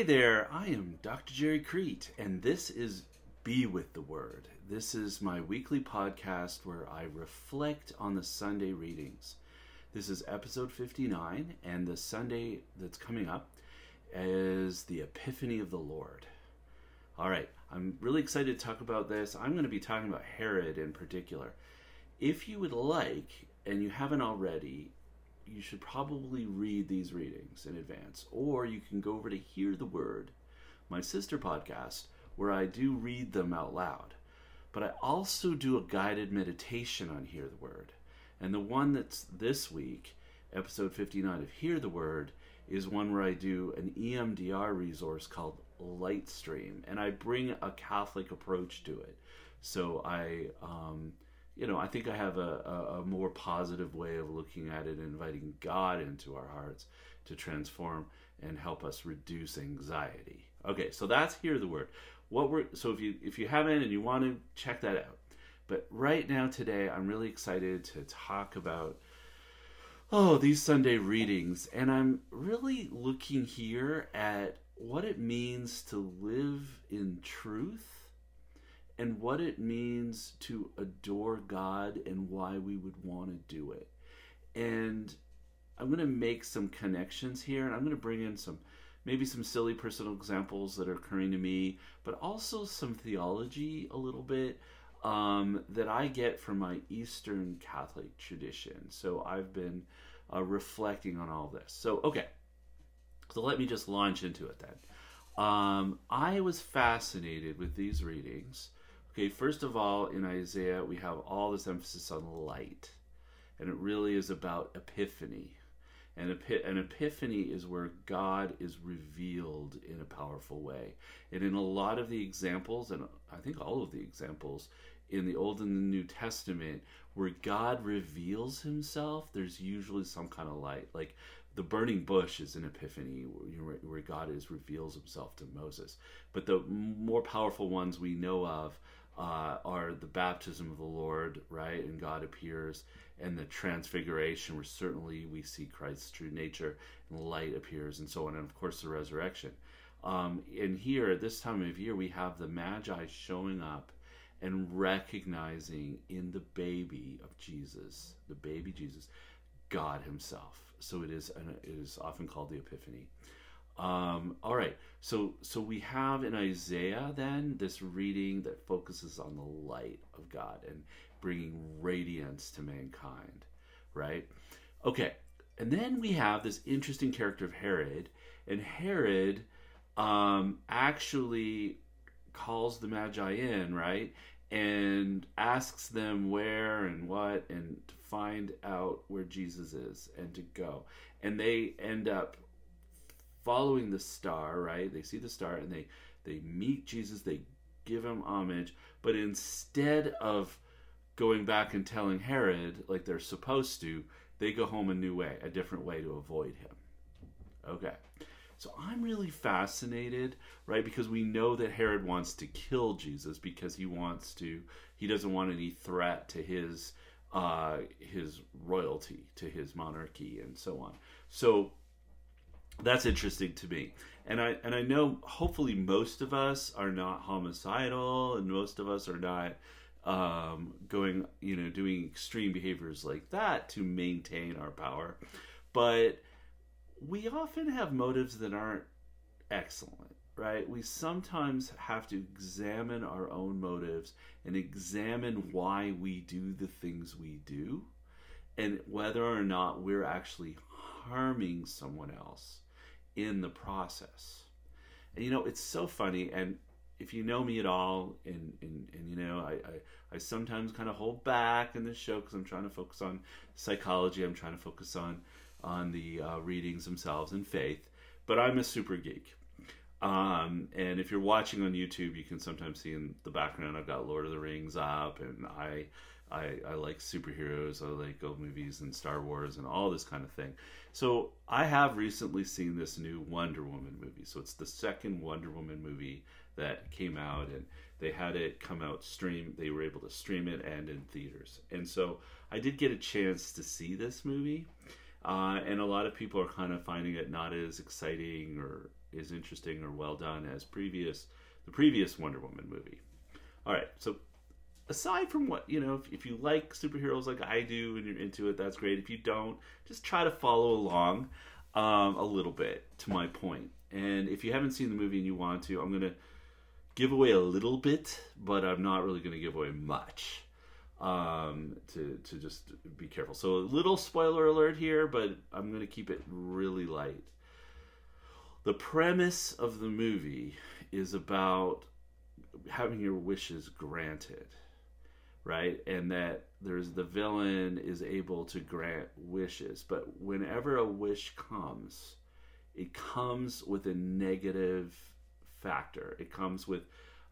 Hey there, I am Dr. Gerry Crete, and this is Be With the Word. This is my weekly podcast where I reflect on the Sunday readings. This is episode 59, and the Sunday that's coming up is the Epiphany of the Lord. All right, I'm really excited to talk about this. I'm going to be talking about Herod in particular. If you would like, and you haven't already, you should probably read these readings in advance, or you can go over to Hear the Word, my sister podcast, where I do read them out loud. But I also do a guided meditation on Hear the Word. And the one that's this week, episode 59 of Hear the Word, is one where I do an EMDR resource called Lightstream, and I bring a Catholic approach to it. So I, um, you know, I think I have a, a, a, more positive way of looking at it and inviting God into our hearts to transform and help us reduce anxiety. Okay, so that's Hear the Word. What we're so if you if you haven't and you want to check that out. But right now today I'm really excited to talk about oh, these Sunday readings and I'm really looking here at what it means to live in truth and what it means to adore God and why we would want to do it. And I'm going to make some connections here and I'm going to bring in some maybe some silly personal examples that are occurring to me, but also some theology a little bit um, that I get from my Eastern Catholic tradition. So I've been uh, reflecting on all this. So, okay. So let me just launch into it then. Um, I was fascinated with these readings Okay, first of all, in Isaiah, we have all this emphasis on light, and it really is about epiphany. And an epiphany is where God is revealed in a powerful way. And in a lot of the examples, and I think all of the examples in the Old and the New Testament, where God reveals himself, there's usually some kind of light. Like the burning bush is an epiphany where God is reveals himself to Moses. But the more powerful ones we know of uh, are the baptism of the Lord, right? And God appears, and the transfiguration, where certainly we see Christ's true nature, and light appears, and so on, and of course the resurrection. Um, and here, at this time of year, we have the Magi showing up and recognizing in the baby of Jesus, the baby Jesus, God Himself. So it is, it is often called the Epiphany. Um, all right, so so we have in Isaiah then this reading that focuses on the light of God and bringing radiance to mankind, right? Okay, and then we have this interesting character of Herod, and Herod um, actually calls the Magi in, right, and asks them where and what and to find out where Jesus is and to go, and they end up following the star, right? They see the star and they they meet Jesus, they give him homage, but instead of going back and telling Herod like they're supposed to, they go home a new way, a different way to avoid him. Okay. So I'm really fascinated, right? Because we know that Herod wants to kill Jesus because he wants to he doesn't want any threat to his uh his royalty, to his monarchy and so on. So that's interesting to me. And i and i know hopefully most of us are not homicidal and most of us are not um, going you know doing extreme behaviors like that to maintain our power. But we often have motives that aren't excellent right? We sometimes have to examine our own motives and examine why we do the things we do and whether or not we're actually harming someone else in the process. And you know, it's so funny. And if you know me at all, and and, and you know, I, I, I sometimes kind of hold back in this show because I'm trying to focus on psychology. I'm trying to focus on on the uh, readings themselves and faith. But I'm a super geek. Um, and if you're watching on YouTube, you can sometimes see in the background I've got Lord of the Rings up, and I I, I like superheroes. I like old movies and Star Wars and all this kind of thing. So I have recently seen this new Wonder Woman movie. So it's the second Wonder Woman movie that came out, and they had it come out stream. They were able to stream it and in theaters. And so I did get a chance to see this movie. Uh, and a lot of people are kind of finding it not as exciting or as interesting or well done as previous the previous Wonder Woman movie. All right, so aside from what you know, if, if you like superheroes like I do and you're into it, that's great. If you don't, just try to follow along um, a little bit to my. And if you haven't seen the movie and you want to, I'm gonna give away a little bit, but I'm not really gonna give away much. Um, to to just be careful. So a little spoiler alert here, but I'm gonna keep it really light. The premise of the movie is about having your wishes granted, right? And that there's the villain is able to grant wishes, but whenever a wish comes, it comes with a negative factor. It comes with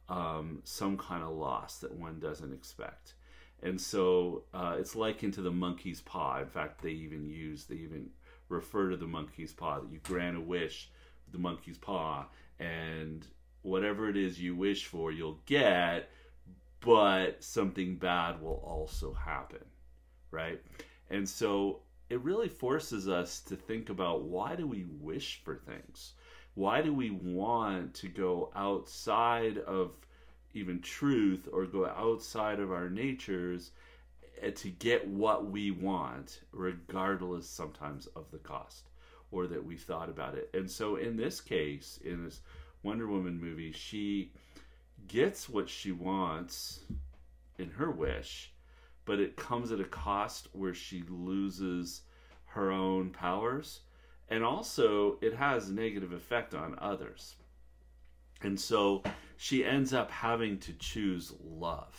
um, some kind of loss that one doesn't expect. And so uh, it's likened to the monkey's paw. In fact, they even use, they even refer to the monkey's paw that you grant a wish with the monkey's paw, and whatever it is you wish for, you'll get, but something bad will also happen, right? And so it really forces us to think about why do we wish for things? Why do we want to go outside of even truth or go outside of our natures eh, to get what we want, regardless sometimes of the cost or that we thought about it? And so in this case, in this Wonder Woman movie, she gets what she wants in her wish, but it comes at a cost where she loses her own powers and also it has a negative effect on others. And so she ends up having to choose love.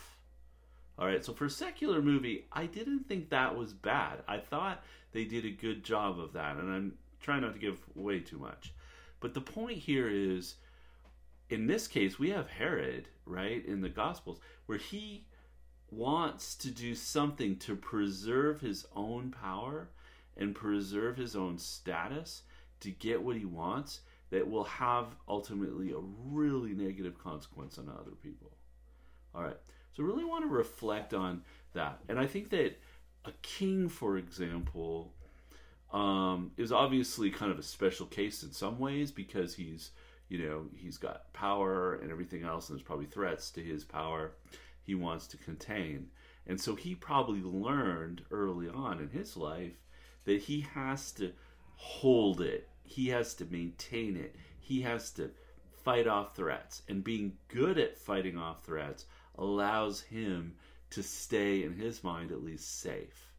All right, so for a secular movie, I didn't think that was bad. I thought they did a good job of that, and I'm trying not to give way too much. But the point here is in this case, we have Herod, right, in the Gospels, where he wants to do something to preserve his own power and preserve his own status to get what he wants that will have ultimately a really negative consequence on other people. All right. So, really want to reflect on that. And I think that a king, for example, um, is obviously kind of a special case in some ways because he's you know, he's got power and everything else, and there's probably threats to his power he wants to contain. And so he probably learned early on in his life that he has to hold it, he has to maintain it, he has to fight off threats. And being good at fighting off threats allows him to stay, in his mind at least, safe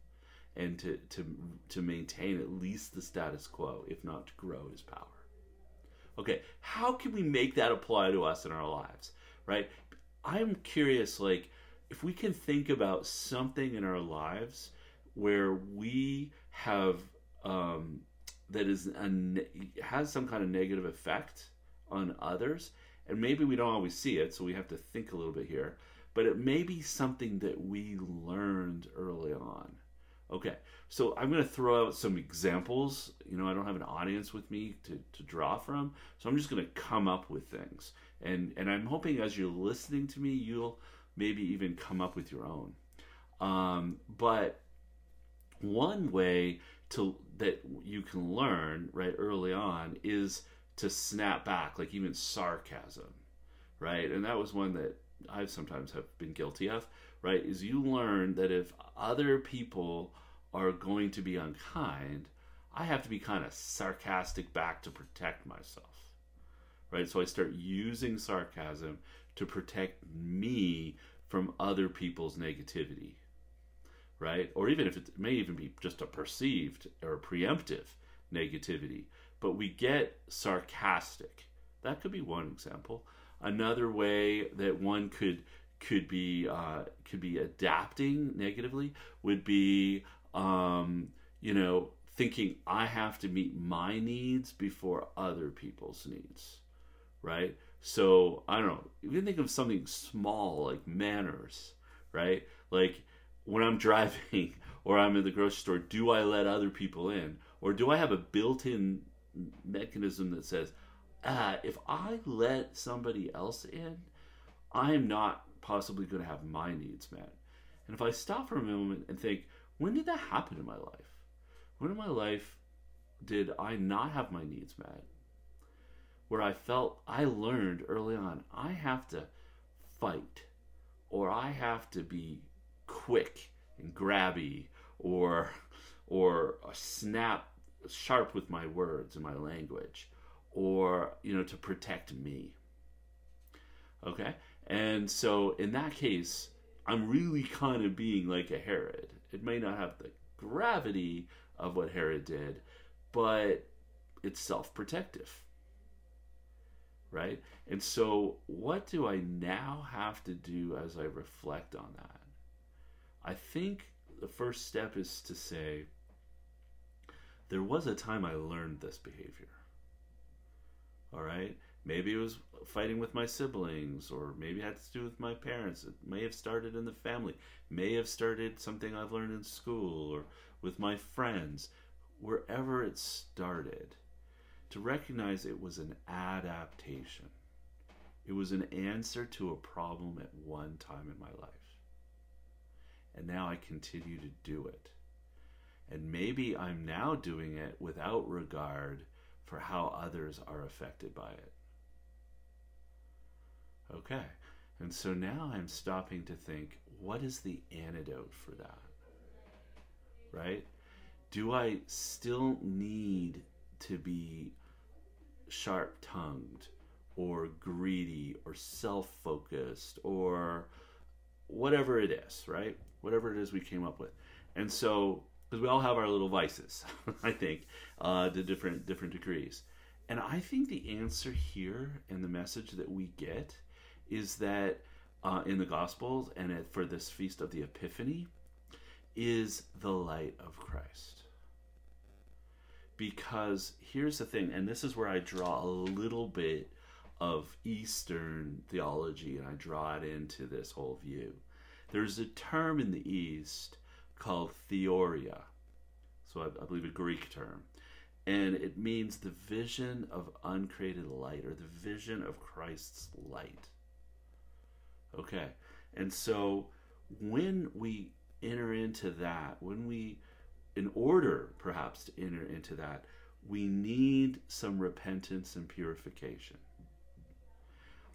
and to, to, to maintain at least the status quo, if not to grow his power. Okay, how can we make that apply to us in our lives, right? I'm curious, like, if we can think about something in our lives where we have um, that is a, has some kind of negative effect on others, and maybe we don't always see it, so we have to think a little bit here. But it may be something that we learned early on. Okay, so I'm going to throw out some examples. You know, I don't have an audience with me to, to draw from, so I'm just going to come up with things. And, and I'm hoping as you're listening to me, you'll maybe even come up with your own. Um, but one way to that you can learn right early on is to snap back, like even sarcasm, right? And that was one that I've sometimes have been guilty of, right? Is you learn that if other people are going to be unkind, I have to be kind of sarcastic back to protect myself. Right? So I start using sarcasm to protect me from other people's negativity. Right? Or even if it may even be just a perceived or preemptive negativity. But we get sarcastic. That could be one example. Another way that one could could be uh, could be adapting negatively would be um, you know, thinking I have to meet my needs before other people's needs, right? So I don't know. You think of something small like manners, right? Like when I'm driving or I'm in the grocery store, do I let other people in, or do I have a built-in mechanism that says, ah, if I let somebody else in, I am not possibly going to have my needs met. And if I stop for a moment and think, when did that happen in my life? When in my life did I not have my needs met? where I felt I learned early on I have to fight or I have to be quick and grabby or or snap sharp with my words and my language or you know to protect me okay and so in that case i'm really kind of being like a herod it may not have the gravity of what herod did but it's self-protective right and so what do i now have to do as i reflect on that i think the first step is to say there was a time I learned this behavior. All right? Maybe it was fighting with my siblings, or maybe it had to do with my parents. It may have started in the family, may have started something I've learned in school or with my friends, wherever it started. To recognize it was an adaptation, it was an answer to a problem at one time in my life. And now I continue to do it. And maybe I'm now doing it without regard for how others are affected by it. Okay. And so now I'm stopping to think what is the antidote for that? Right? Do I still need to be sharp tongued or greedy or self focused or whatever it is, right? Whatever it is we came up with. And so because we all have our little vices, I think, uh, to different different degrees. And I think the answer here and the message that we get is that uh, in the Gospels and for this feast of the Epiphany is the light of Christ. Because here's the thing, and this is where I draw a little bit of Eastern theology and I draw it into this whole view. There's a term in the East called theoria. So I, I believe a Greek term. And it means the vision of uncreated light or the vision of Christ's light. Okay. And so when we enter into that, when we, in order perhaps to enter into that, we need some repentance and purification.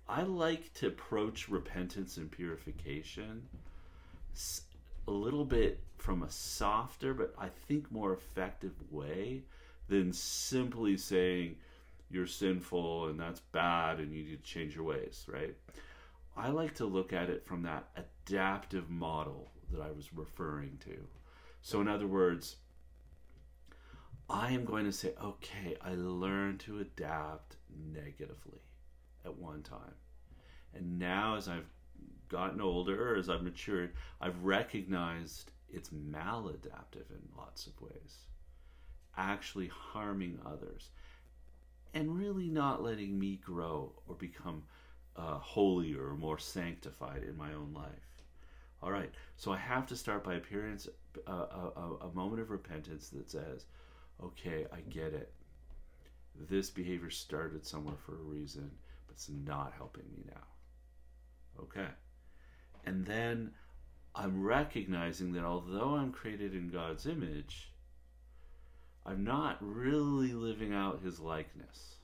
I like to approach repentance and purification a little bit from a softer, but I think more effective way than simply saying you're sinful and that's bad and you need to change your ways, right? I like to look at it from that adaptive model that I was referring to. So, in other words, I am going to say, okay, I learned to adapt negatively at one time. And now, as I've gotten older, as I've matured, I've recognized it's maladaptive in lots of ways, actually harming others, and really not letting me grow or become uh, holier or more sanctified in my own life. All right, so I have to start by appearance, uh, a, a moment of repentance that says, okay, I get it. This behavior started somewhere for a reason, but it's not helping me now. Okay. And then I'm recognizing that although I'm created in God's image, I'm not really living out his likeness.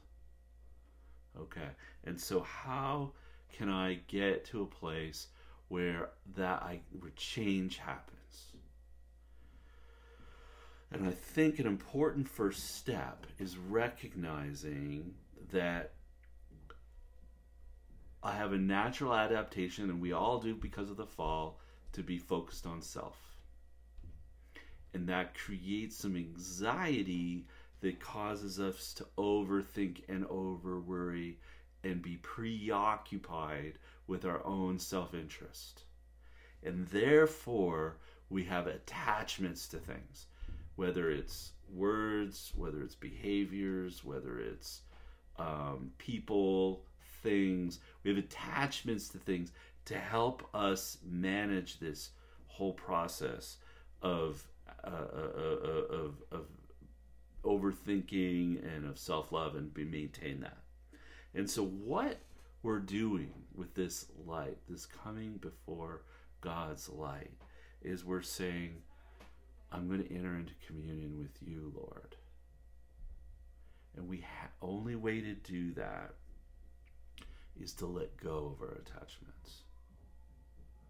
Okay. And so how can I get to a place where that I where change happens? And I think an important first step is recognizing that I have a natural adaptation, and we all do because of the fall, to be focused on self. And that creates some anxiety that causes us to overthink and over worry and be preoccupied with our own self interest. And therefore, we have attachments to things, whether it's words, whether it's behaviors, whether it's um, people, things, we have attachments to things to help us manage this whole process of uh, uh, uh, of, of overthinking and of self love and be maintain that. And so, what we're doing with this light, this coming before God's light, is we're saying, I'm going to enter into communion with you, Lord. And we ha- only way to do that is to let go of our attachments.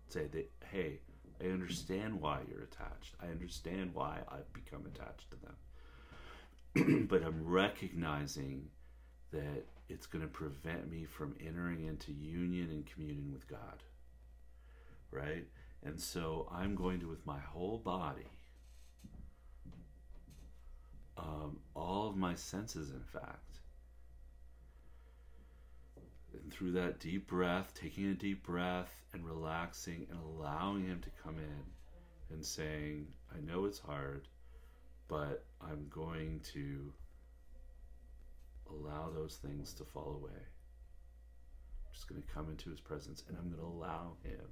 Say that, hey, I understand why you're attached. I understand why I've become attached to them. but I'm recognizing that it's going to prevent me from entering into union and communion with God. Right? And so I'm going to, with my whole body, um, all of my senses, in fact, and through that deep breath, taking a deep breath and relaxing and allowing Him to come in and saying, I know it's hard, but I'm going to allow those things to fall away. I'm just going to come into His presence and I'm going to allow Him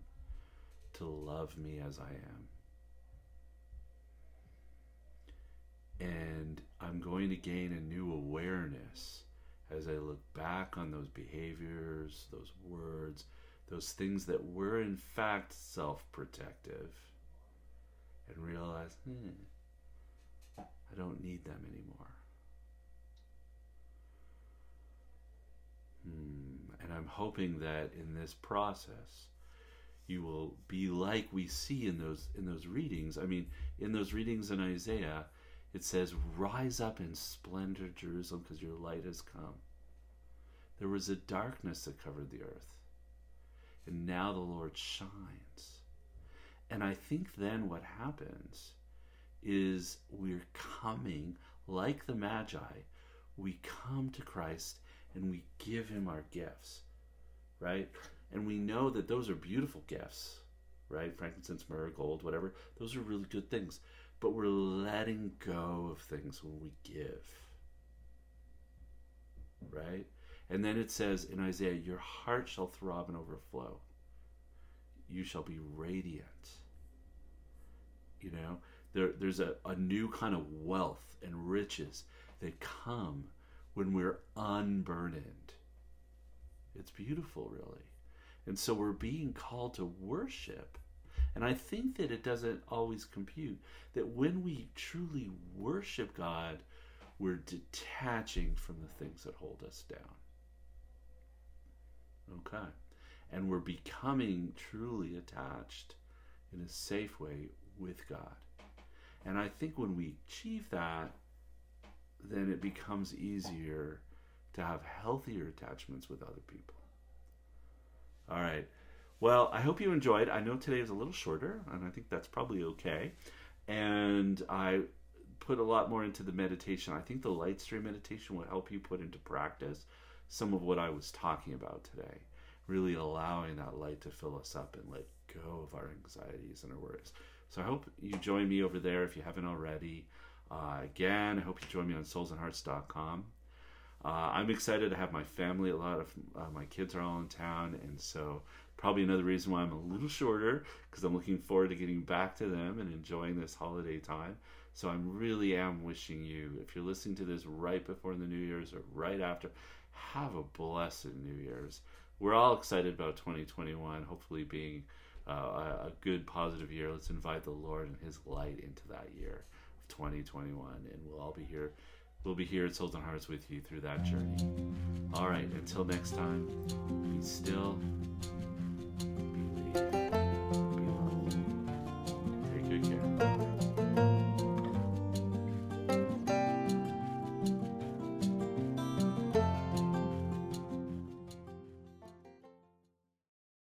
to love me as I am. And I'm going to gain a new awareness as I look back on those behaviors, those words, those things that were in fact self protective, and realize, hmm, I don't need them anymore. Hmm. And I'm hoping that in this process, you will be like we see in those in those readings. I mean, in those readings in Isaiah, it says, "Rise up in splendor, Jerusalem, because your light has come." There was a darkness that covered the earth, and now the Lord shines. And I think then what happens is we're coming like the Magi. We come to Christ and we give Him our gifts, right? And we know that those are beautiful gifts, right? Frankincense, myrrh, gold, whatever. Those are really good things. But we're letting go of things when we give, right? And then it says in Isaiah, Your heart shall throb and overflow. You shall be radiant. You know, there, there's a, a new kind of wealth and riches that come when we're unburdened. It's beautiful, really. And so we're being called to worship. And I think that it doesn't always compute that when we truly worship God, we're detaching from the things that hold us down. Okay. And we're becoming truly attached in a safe way with God. And I think when we achieve that, then it becomes easier to have healthier attachments with other people. All right. Well, I hope you enjoyed. I know today is a little shorter, and I think that's probably okay. And I put a lot more into the meditation. I think the light stream meditation will help you put into practice some of what I was talking about today. Really allowing that light to fill us up and let go of our anxieties and our worries. So I hope you join me over there if you haven't already. Uh, again, I hope you join me on soulsandhearts.com. Uh, I'm excited to have my family. A lot of uh, my kids are all in town, and so probably another reason why I'm a little shorter because I'm looking forward to getting back to them and enjoying this holiday time. So I really am wishing you, if you're listening to this right before the New Year's or right after, have a blessed New Year's. We're all excited about 2021, hopefully being uh, a good, positive year. Let's invite the Lord and His light into that year of 2021, and we'll all be here. We'll be here at Souls and Hearts with you through that journey. All right, until next time, be still, believe.